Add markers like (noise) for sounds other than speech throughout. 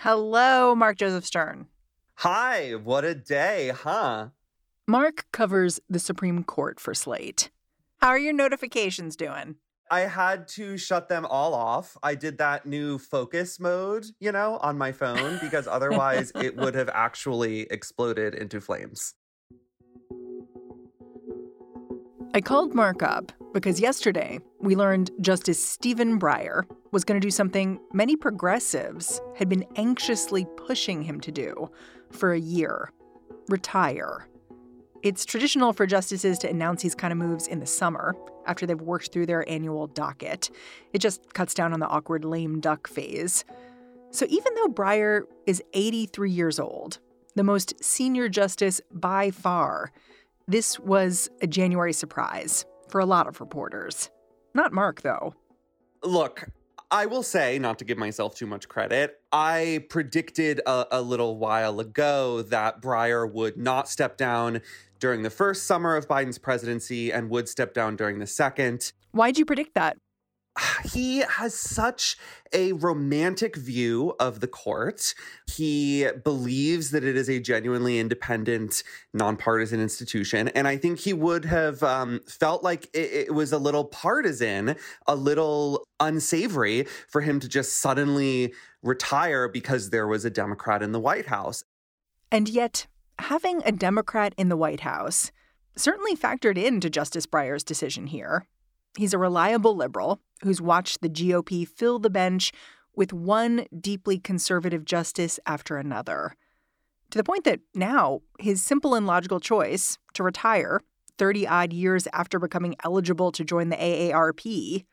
Hello, Mark Joseph Stern. Hi, what a day, huh? Mark covers the Supreme Court for Slate. How are your notifications doing? I had to shut them all off. I did that new focus mode, you know, on my phone because (laughs) otherwise it would have actually exploded into flames. I called Mark up because yesterday we learned Justice Stephen Breyer was going to do something many progressives had been anxiously pushing him to do for a year retire. It's traditional for justices to announce these kind of moves in the summer after they've worked through their annual docket. It just cuts down on the awkward lame duck phase. So even though Breyer is 83 years old, the most senior justice by far, this was a January surprise for a lot of reporters. Not Mark, though. Look, I will say, not to give myself too much credit, I predicted a, a, little while ago that Breyer would not step down during the first summer of Biden's presidency and would step down during the second. Why'd you predict that? He has such a romantic view of the court. He believes that it is a genuinely independent, nonpartisan institution. And I think he would have um, felt like it, it was a little partisan, a little unsavory for him to just suddenly retire because there was a Democrat in the White House. And yet, having a Democrat in the White House certainly factored into Justice Breyer's decision here. He's a reliable liberal who's watched the GOP fill the bench with one deeply conservative justice after another. To the point that now his simple and logical choice to retire 30 odd years after becoming eligible to join the AARP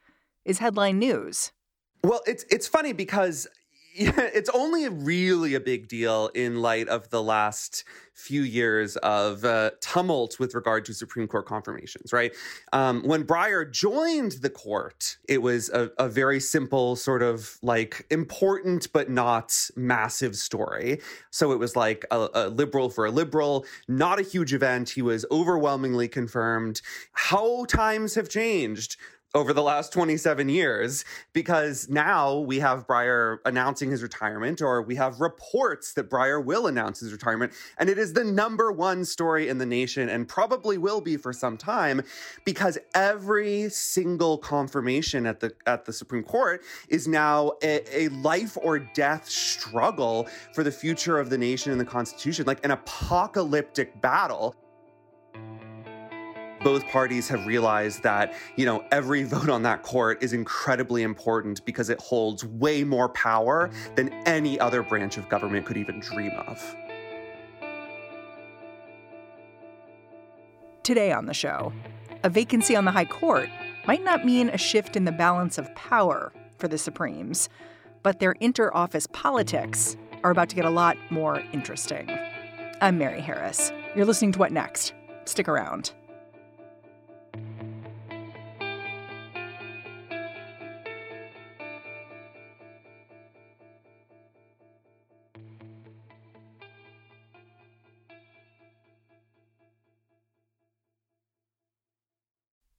is headline news. Well, it's it's funny because (laughs) it's only really a big deal in light of the last few years of uh, tumult with regard to Supreme Court confirmations, right? Um, when Breyer joined the court, it was a, a, very simple, sort of like important but not massive story. So it was like a, a liberal for a liberal, not a huge event. He was overwhelmingly confirmed. How times have changed over the last 27 years because now we have Breyer announcing his retirement, or we have reports that Breyer will announce his retirement. And it is the number one story in the nation and probably will be for some time because every single confirmation at the at the Supreme Court is now a, a life or death struggle for the future of the nation and the Constitution, like an apocalyptic battle both parties have realized that, you know, every (laughs) vote on that court is incredibly important because it holds way more power than any other branch of government could even dream of. Today on the show, a vacancy on the High Court might not mean a shift in the balance of power for the Supremes, but their inter-office politics are about to get a lot more interesting. I'm Mary Harris. You're listening to What Next? Stick around.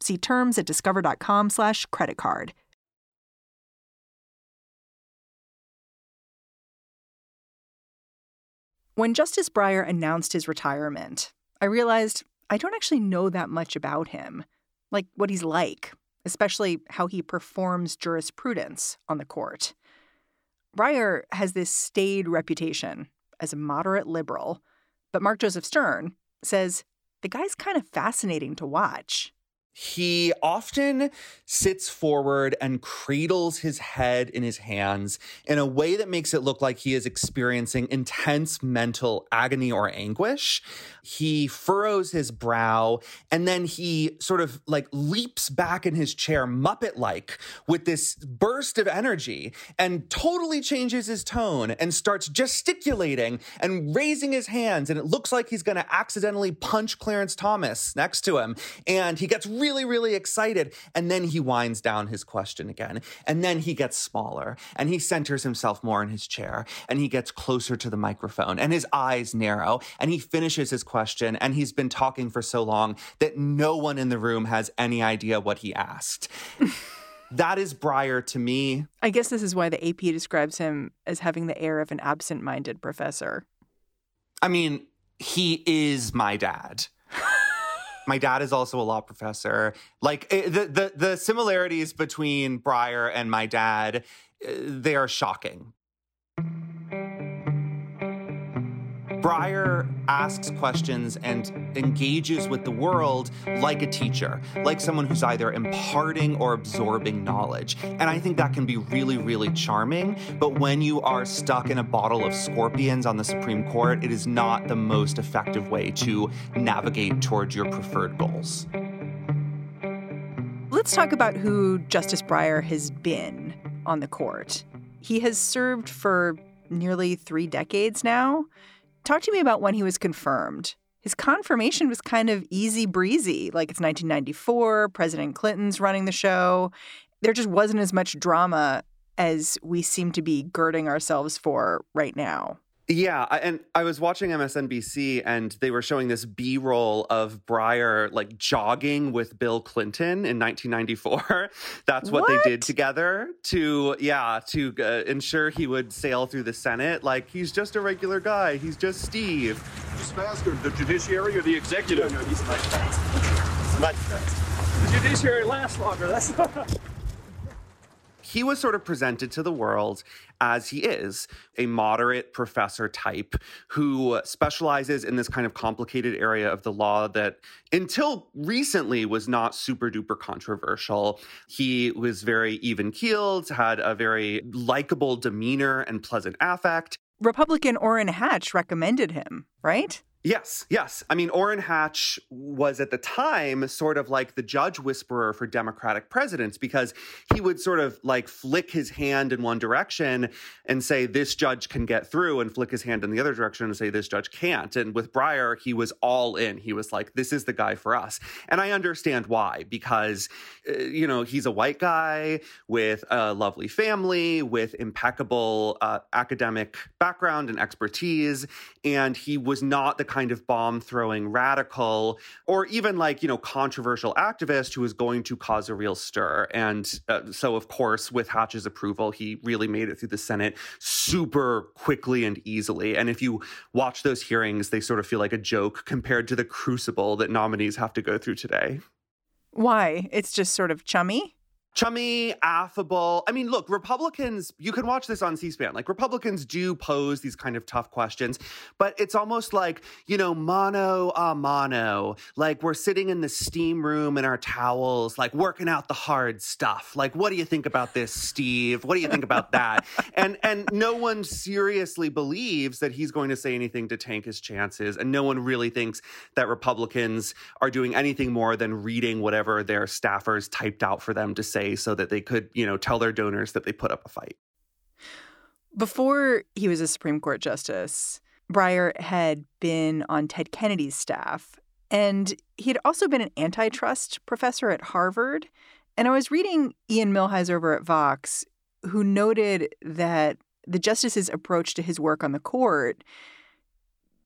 See terms at discover.com slash credit card. When Justice Breyer announced his retirement, I realized I don't actually know that much about him, like what he's like, especially how he performs jurisprudence on the court. Breyer has this staid reputation as a moderate liberal, but Mark Joseph Stern says the guy's kind of fascinating to watch. He often sits forward and cradles his head in his hands in a way that makes it look like he is experiencing intense mental agony or anguish. He furrows his brow and then he sort of like leaps back in his chair, Muppet like, with this burst of energy and totally changes his tone and starts gesticulating and raising his hands. And it looks like he's going to accidentally punch Clarence Thomas next to him. And he gets really, really excited. And then he winds down his question again. And then he gets smaller and he centers himself more in his chair and he gets closer to the microphone and his eyes narrow and he finishes his question. And he's been talking for so long that no one in the room has any idea what he asked. (laughs) that is Breyer to me. I guess this is why the AP describes him as having the air of an absent minded professor. I mean, he is my dad. My dad is also a law professor. Like eh, the the the similarities between Breyer and my dad, eh, they are shocking. Breyer asks questions and engages with the world like a teacher, like someone who's either imparting or absorbing knowledge. And I think that can be really, really charming. But when you are stuck in a bottle of scorpions on the Supreme Court, it is not the most effective way to navigate towards your preferred goals. Let's talk about who Justice Breyer has been on the court. He has served for nearly three decades now. Talk to me about when he was confirmed. His confirmation was kind of easy breezy, like it's 1994, President Clinton's running the show. There just wasn't as much drama as we seem to be girding ourselves for right now. Yeah, and I was watching MSNBC and they were showing this B-roll of Breyer like jogging with Bill Clinton in 1994. (laughs) That's what, what? they did together to yeah, to uh, ensure he would sail through the Senate like he's just a regular guy. He's just Steve. Who's faster, the judiciary or the executive? No, no, he's much faster. Much faster. The judiciary lasts longer. That's (laughs) he was sort of presented to the world as he is a moderate professor type who specializes in this kind of complicated area of the law that until recently was not super duper controversial. He was very even keeled, had a very likable demeanor and pleasant affect. Republican Orrin Hatch recommended him, right? Yes, yes. I mean, Orrin Hatch was at the time sort of like the judge whisperer for Democratic presidents because he would sort of like flick his hand in one direction and say, this judge can get through, and flick his hand in the other direction and say, this judge can't. And with Breyer, he was all in. He was like, this is the guy for us. And I understand why, because, uh, you know, he's a white guy with a lovely family, with impeccable uh, academic background and expertise. And he was not the kind of bomb throwing radical or even like, you know, controversial activist who is going to cause a real stir. And uh, so, of course, with Hatch's approval, he really made it through the Senate super quickly and easily. And if you watch those hearings, they sort of feel like a joke compared to the crucible that nominees have to go through today. Why? It's just sort of chummy? Chummy, affable. I mean, look, Republicans, you can watch this on C SPAN. Like, Republicans do pose these kind of tough questions, but it's almost like, you know, mano a mano. Like, we're sitting in the steam room in our towels, like working out the hard stuff. Like, what do you think about this, Steve? What do you think about that? (laughs) and and no one seriously believes that he's going to say anything to tank his chances. And no one really thinks that Republicans are doing anything more than reading whatever their staffers typed out for them to say say so that they could, you know, tell their donors that they put up a fight. Before he was a Supreme Court justice, Breyer had been on Ted Kennedy's staff, and he had also been an antitrust professor at Harvard. And I was reading Ian Millhiser over at Vox, who noted that the justice's approach to his work on the court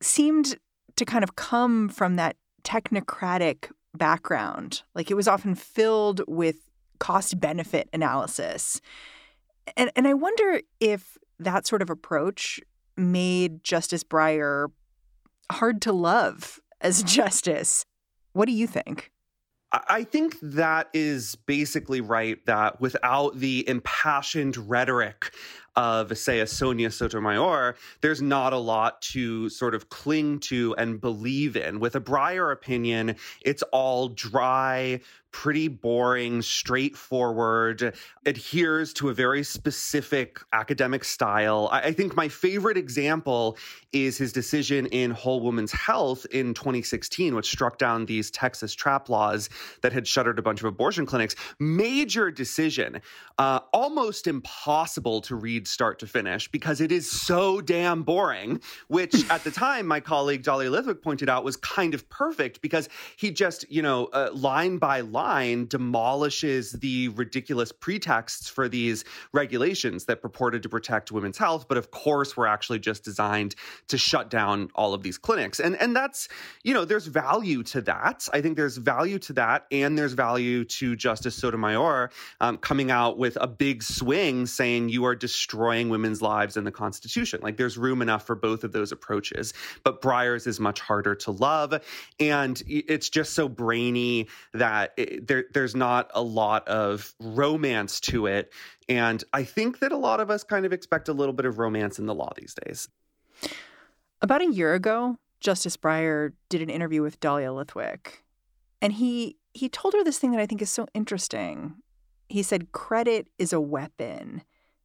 seemed to kind of come from that technocratic background. Like it was often filled with cost benefit analysis. And, and I wonder if that sort of approach made Justice Breyer hard to love as (laughs) justice. What do you think? I think that is basically right. That without the impassioned rhetoric of, say, a Sonia Sotomayor, there's not a lot to sort of cling to and believe in. With a Breyer opinion, it's all dry, pretty boring, straightforward, adheres to a very specific academic style. I, I, think my favorite example is his decision in Whole Woman's Health in 2016, which struck down these Texas trap laws that had shuttered a bunch of abortion clinics. Major decision, uh, almost impossible to read start to finish because it is so damn boring, which (laughs) at the time my colleague Dahlia Lithwick pointed out was kind of perfect because he just, you know, uh, line by line, line demolishes the ridiculous pretexts for these regulations that purported to protect women's health, but of course were actually just designed to shut down all of these clinics. And and that's, you know, there's value to that. I think there's value to that, and there's value to Justice Sotomayor um, coming out with a big swing saying you are destroying women's lives in the Constitution. Like there's room enough for both of those approaches. But Breyer's is much harder to love, and it's just so brainy that there, there's not a lot of romance to it. And I think that a lot of us kind of expect a little bit of romance in the law these days. About a year ago, Justice Breyer did an interview with Dahlia Lithwick, and he he told her this thing that I think is so interesting. He said credit is a weapon.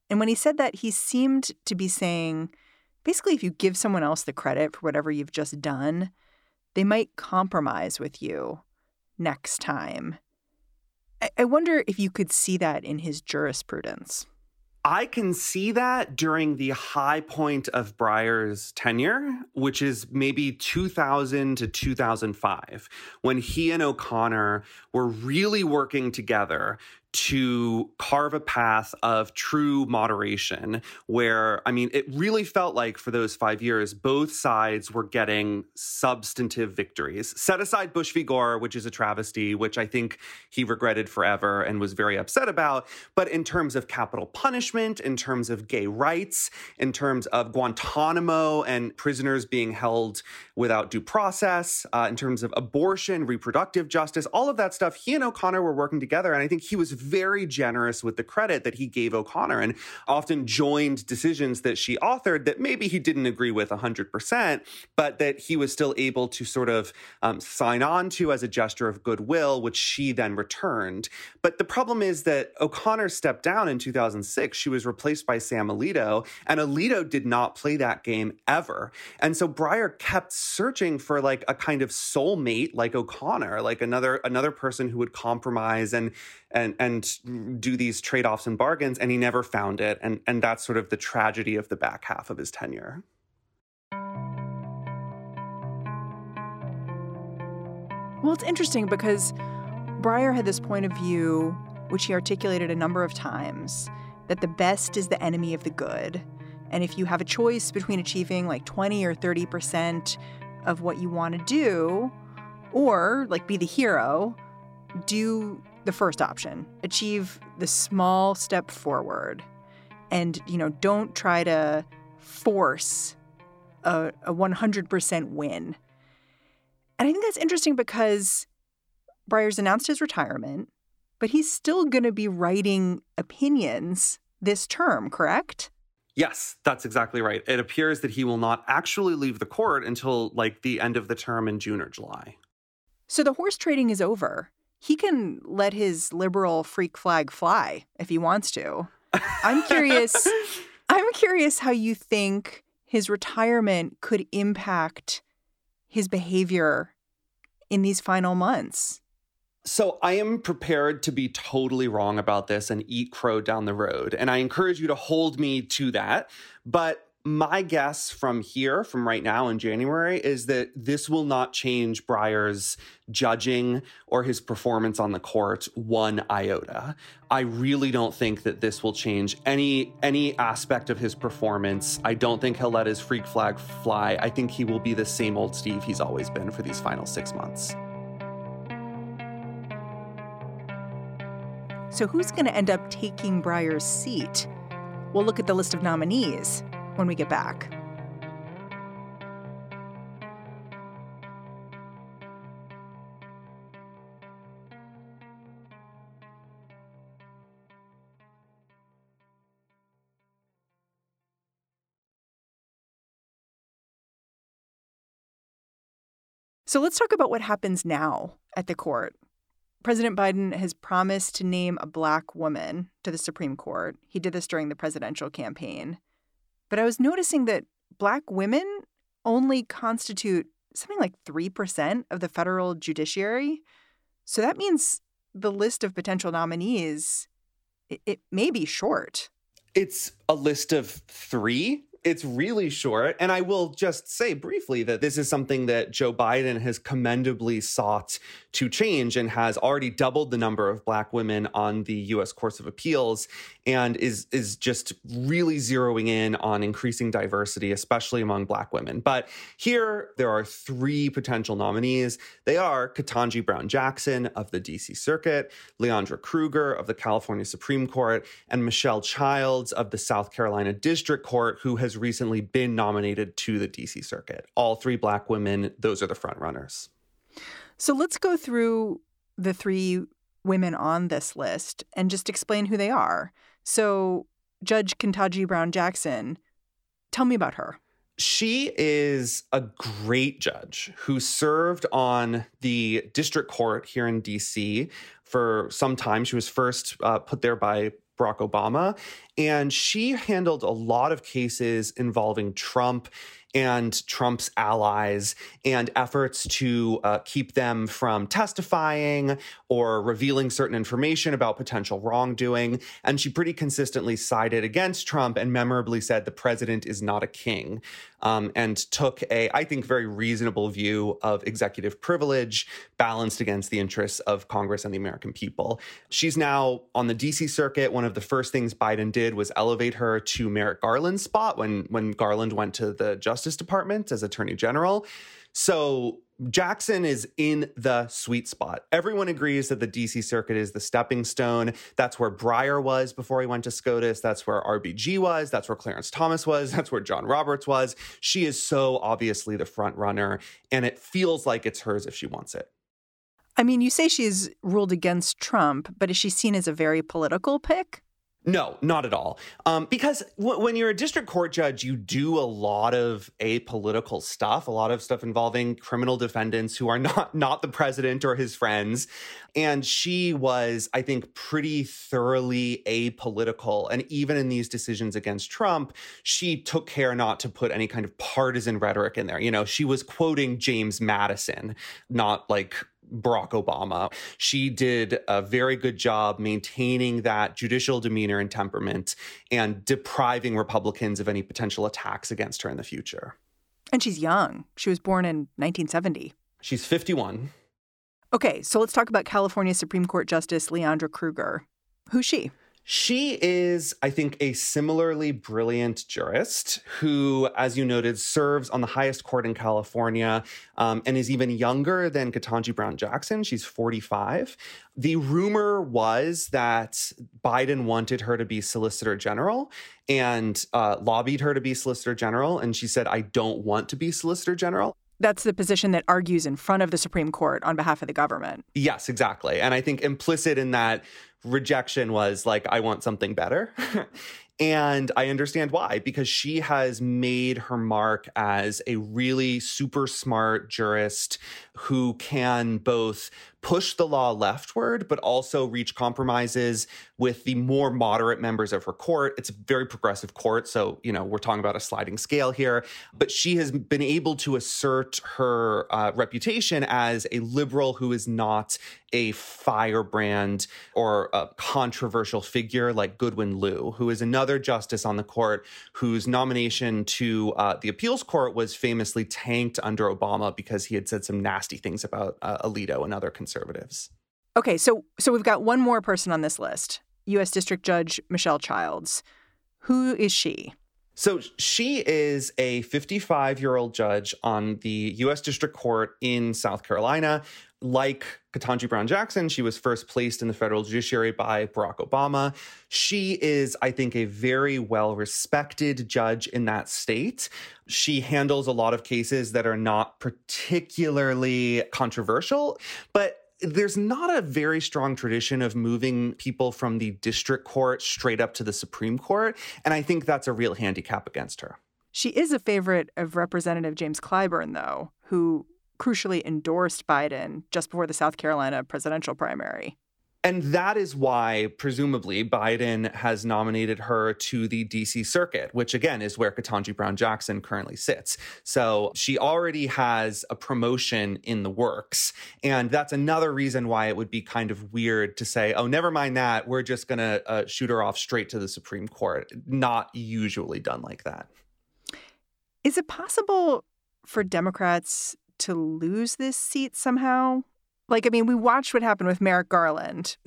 And when he said that, he seemed to be saying basically if you give someone else the credit for whatever you've just done, they might compromise with you next time. I wonder if you could see that in his jurisprudence. I can see that during the high point of Breyer's tenure, which is maybe 2000 to 2005, when he and O'Connor were really working together to carve a path of true moderation where i mean it really felt like for those 5 years both sides were getting substantive victories. Set aside bush v. Gore which is a travesty which i think he regretted forever and was very upset about. But in terms of capital punishment in terms of gay rights in terms of guantanamo and prisoners being held without due process uh, in terms of abortion reproductive justice all of that stuff he and o'connor were working together and i think he was very generous with the credit that he gave O'Connor and often joined decisions that she authored that maybe he didn't agree with 100%, but that he was still able to sort of um, sign on to as a gesture of goodwill, which she then returned. But the problem is that O'Connor stepped down in 2006. She was replaced by Sam Alito, and Alito did not play that game ever. And so Breyer kept searching for like a kind of soulmate like O'Connor, like another another person who would compromise and and and do these trade-offs and bargains and he never found it and and that's sort of the tragedy of the back half of his tenure. Well it's interesting because breyer had this point of view which he articulated a number of times that the best is the enemy of the good. And if you have a choice between achieving like 20 or 30 percent of what you want to do or like be the hero do the first option achieve the small step forward and you know don't try to force a, a 100% win and i think that's interesting because breyer's announced his retirement but he's still going to be writing opinions this term correct Yes, that's exactly right. It appears that he will not actually leave the court until like the end of the term in June or July. So the horse trading is over he can let his liberal freak flag fly if he wants to. I'm curious. (laughs) I'm curious how you think his retirement could impact his behavior in these final months. So I am prepared to be totally wrong about this and eat crow down the road. And I encourage you to hold me to that. But my guess from here, from right now in January, is that this will not change Breyer's judging or his performance on the court one iota. I really don't think that this will change any any aspect of his performance. I don't think he'll let his freak flag fly. I think he will be the same old Steve he's always been for these final six months. So, who's going to end up taking Breyer's seat? We'll look at the list of nominees when we get back. So let's talk about what happens now at the court. President Biden has promised to name a black woman to the Supreme Court. He did this during the presidential campaign. But I was noticing that black women only constitute something like 3% of the federal judiciary. So that means the list of potential nominees it, it may be short. It's a list of 3 it's really short. And I will just say briefly that this is something that Joe Biden has commendably sought to change and has already doubled the number of black women on the US Courts of Appeals and is is just really zeroing in on increasing diversity especially among black women. But here there are three potential nominees. They are Ketanji Brown Jackson of the DC Circuit, Leondra Kruger of the California Supreme Court, and Michelle Childs of the South Carolina District Court who has recently been nominated to the DC Circuit. All three black women, those are the front runners. So let's go through the three women on this list and just explain who they are. So, Judge Ketanji Brown Jackson, tell me about her. She is a great judge who served on the district court here in DC for some time. She was first uh, put there by Barack Obama, and she handled a lot of cases involving Trump and Trump's allies and efforts to uh, keep them from testifying or revealing certain information about potential wrongdoing. And she pretty consistently sided against Trump and memorably said the president is not a king um, and took a, I think, very reasonable view of executive privilege balanced against the interests of Congress and the American people. She's now on the DC circuit. One of the first things Biden did was elevate her to Merrick Garland's spot when, when Garland went to the Justice Department as Attorney General. So Jackson is in the sweet spot. Everyone agrees that the DC circuit is the stepping stone. That's where Breyer was before he went to SCOTUS. That's where RBG was. That's where Clarence Thomas was. (laughs) That's where John Roberts was. She is so obviously the front runner, and it feels like it's hers if she wants it. I mean, you say she's ruled against Trump, but is she seen as a very political pick? No, not at all. Um, because w- when you're a district court judge, you do a lot of apolitical stuff, a lot of stuff involving criminal defendants who are (laughs) not not the president or his friends. And she was, I think, pretty thoroughly apolitical. And even in these decisions against Trump, she took care not to put any kind of partisan rhetoric in there. You know, she was quoting James Madison, not like Barack Obama. She did a very good job maintaining that judicial demeanor and temperament and depriving Republicans of any potential attacks against her in the future. And she's young. She was born in 1970. She's 51. Okay, so let's talk about California Supreme Court Justice Leondra Kruger. Who's she? She is, I think, a similarly brilliant jurist who, as you noted, serves on the highest court in California um, and is even younger than Ketanji Brown Jackson. She's 45. The rumor was that Biden wanted her to be Solicitor General and uh, lobbied her to be Solicitor General. And she said, I don't want to be Solicitor General. That's the position that argues in front of the Supreme Court on behalf of the government. Yes, exactly. And I think implicit in that rejection was like, I want something better. (laughs) and I understand why, because she has made her mark as a really super smart jurist who can both push the law leftward, but also reach compromises with the more moderate members of her court. It's a very progressive court. So, you know, we're talking about a sliding scale here. But she has been able to assert her uh, reputation as a liberal who is not a firebrand or a controversial figure like Goodwin Liu, who is another justice on the court whose nomination to uh, the appeals court was famously tanked under Obama because he had said some nasty things about uh, Alito and other conservatives. Okay, so so we've got one more person on this list. U.S. District Judge Michelle Childs. Who is she? So she is a 55 year old judge on the U.S. District Court in South Carolina. Like Ketanji Brown Jackson, she was first placed in the federal judiciary by Barack Obama. She is, I think, a very well respected judge in that state. She handles a lot of cases that are not particularly controversial, but there's not a very strong tradition of moving people from the district court straight up to the Supreme Court. And I think that's a real handicap against her. She is a favorite of Representative James Clyburn, though, who crucially endorsed Biden just before the South Carolina presidential primary. And that is why, presumably, Biden has nominated her to the DC circuit, which again is where Ketanji Brown Jackson currently sits. So she already has a promotion in the works. And that's another reason why it would be kind of weird to say, oh, never mind that. We're just going to uh, shoot her off straight to the Supreme Court. Not usually done like that. Is it possible for Democrats to lose this seat somehow? Like, I mean, we watched what happened with Merrick Garland.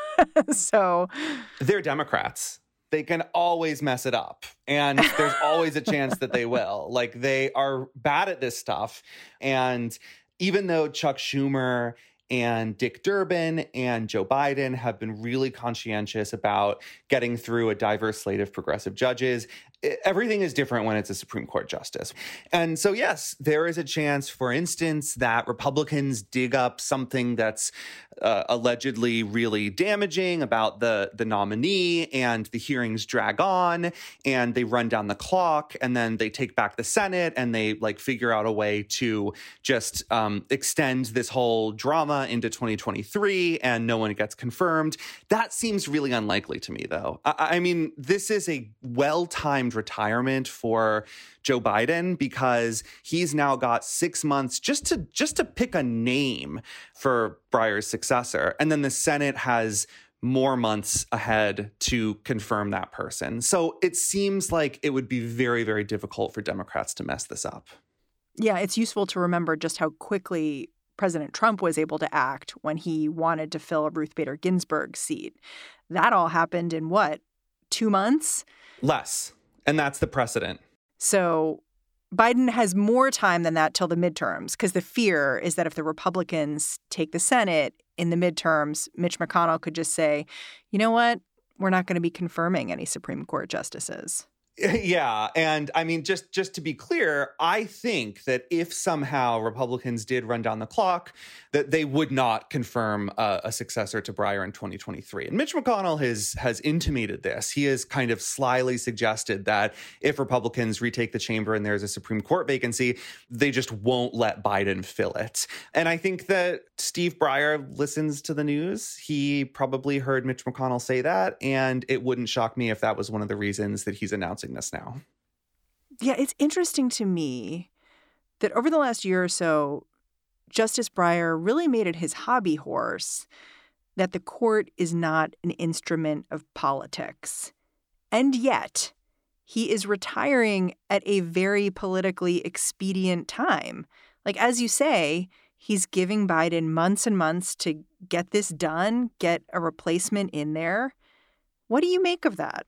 (laughs) so they're Democrats. They can always mess it up. And there's always a chance that they will. Like, they are bad at this stuff. And even though Chuck Schumer and Dick Durbin and Joe Biden have been really conscientious about getting through a diverse slate of progressive judges everything is different when it's a Supreme Court justice. And so, yes, there is a chance, for instance, that Republicans dig up something that's uh, allegedly really damaging about the, the nominee, and the hearings drag on, and they run down the clock, and then they take back the Senate, and they like figure out a way to just um, extend this whole drama into 2023, and no one gets confirmed. That seems really unlikely to me, though. I, I mean, this is a well timed retirement for Joe Biden because he's now got six months just to just to pick a name for Breyer's successor, and then the Senate has more months ahead to confirm that person. So it seems like it would be very, very difficult for Democrats to mess this up. Yeah, it's useful to remember just how quickly President Trump was able to act when he wanted to fill a Ruth Bader Ginsburg seat. That all happened in what, two months? Less. And that's the precedent. So Biden has more time than that till the midterms because the fear is that if the Republicans take the Senate in the midterms, Mitch McConnell could just say, you know what? We're not going to be confirming any Supreme Court justices. (laughs) Yeah, and I mean just just to be clear, I think that if somehow Republicans did run down the clock, that they would not confirm a, successor to Breyer in 2023. And Mitch McConnell has has intimated this. He has kind of slyly suggested that if Republicans retake the chamber and there's a Supreme Court vacancy, they just won't let Biden fill it. And I think that Steve Breyer listens to the news. He probably heard Mitch McConnell say that, and it wouldn't shock me if that was one of the reasons that he's announcing announcing this now. Yeah, it's interesting to me that over the last year or so, Justice Breyer really made it his hobby horse that the court is not an instrument of politics. And yet, he is retiring at a very politically expedient time. Like, as you say, he's giving Biden months and months to get this done, get a replacement in there. What do you make of that?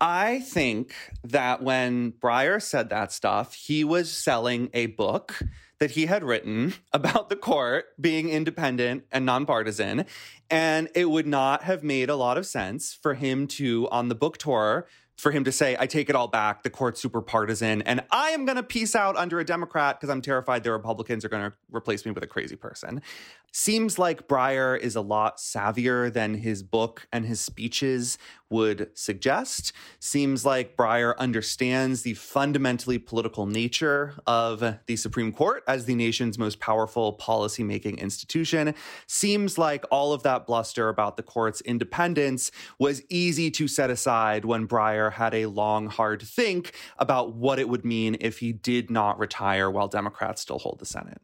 I think that when Breyer said that stuff, he was selling a book that he had written (laughs) about the court being independent and nonpartisan. And it would not have made a lot of sense for him to, on the book tour, for him to say, I take it all back. The court's super partisan, and I am going to peace out under a Democrat because I'm terrified the Republicans are going to replace me with a crazy person. Seems like Breyer is a lot savvier than his book and his speeches would suggest. Seems like Breyer understands the fundamentally political nature of the Supreme Court as the nation's most powerful policymaking institution. Seems like all of that bluster about the court's independence was easy to set aside when Breyer had a long, hard think about what it would mean if he did not retire while Democrats still hold the Senate.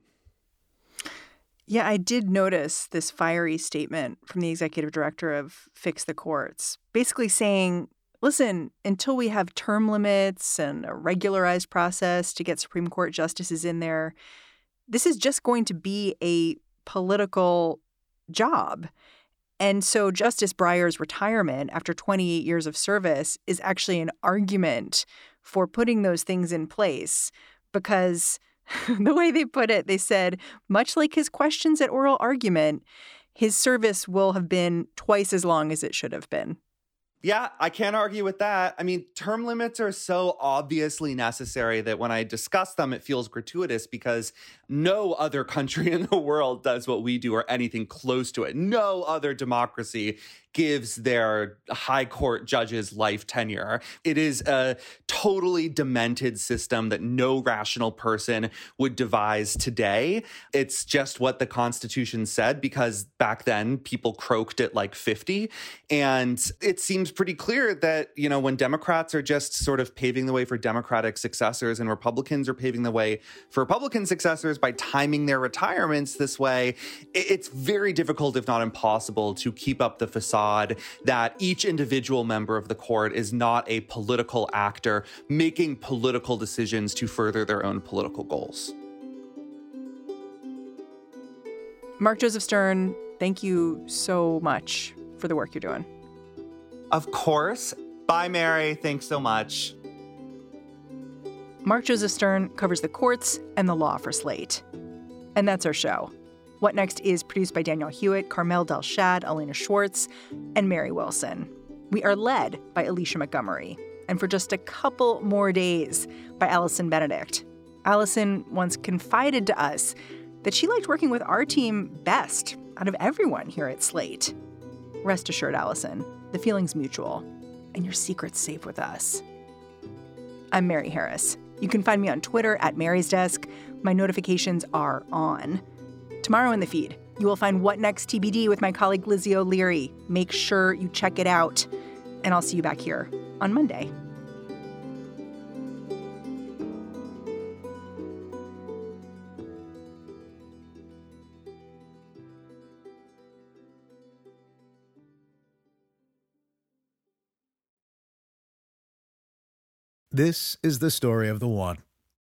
Yeah, I did notice this fiery statement from the executive director of Fix the Courts, basically saying, listen, until we have term limits and a regularized process to get Supreme Court justices in there, this is just going to be a political job. And so Justice Breyer's retirement after 28 years of service is actually an argument for putting those things in place because (laughs) the way they put it, they said, much like his questions at oral argument, his service will have been twice as long as it should have been. Yeah, I can't argue with that. I mean, term limits are so obviously necessary that when I discuss them, it feels gratuitous because no other (laughs) country in the world does what we do or anything close to it. No other democracy gives their high court judges life tenure. It is a totally demented system that no rational person would devise today. It's just what the Constitution said because back then people croaked at like 50. And it seems pretty clear that, you know, when Democrats are just sort of paving the way for Democratic successors and Republicans are paving the way for Republican successors by timing their retirements this way, it's very difficult, if not impossible, to keep up the facade that each individual member of the court is not a political actor making political decisions to further their own political goals. Mark Joseph Stern, thank you so much for the work you're doing. Of course. Bye, Mary. Thanks so much. Mark Joseph Stern covers the courts and the law for Slate. And that's our show. What Next is produced by Daniel Hewitt, Carmel Delshad, Elena Schwartz, and Mary Wilson. We are led by Alicia Montgomery. And for just a couple more days by Allison Benedict. Allison once confided to us that she liked working with our team best out of everyone here at Slate. Rest assured, Allison, the feeling's mutual, and your secret's safe with us. I'm Mary Harris. You can find me on Twitter at Mary's Desk. My notifications are on. Tomorrow in the feed, you will find What Next TBD with my colleague Lizzie O'Leary. Make sure you check it out. And I'll see you back here on Monday. This is the story of the one.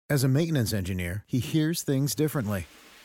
As a maintenance engineer, he hears things differently.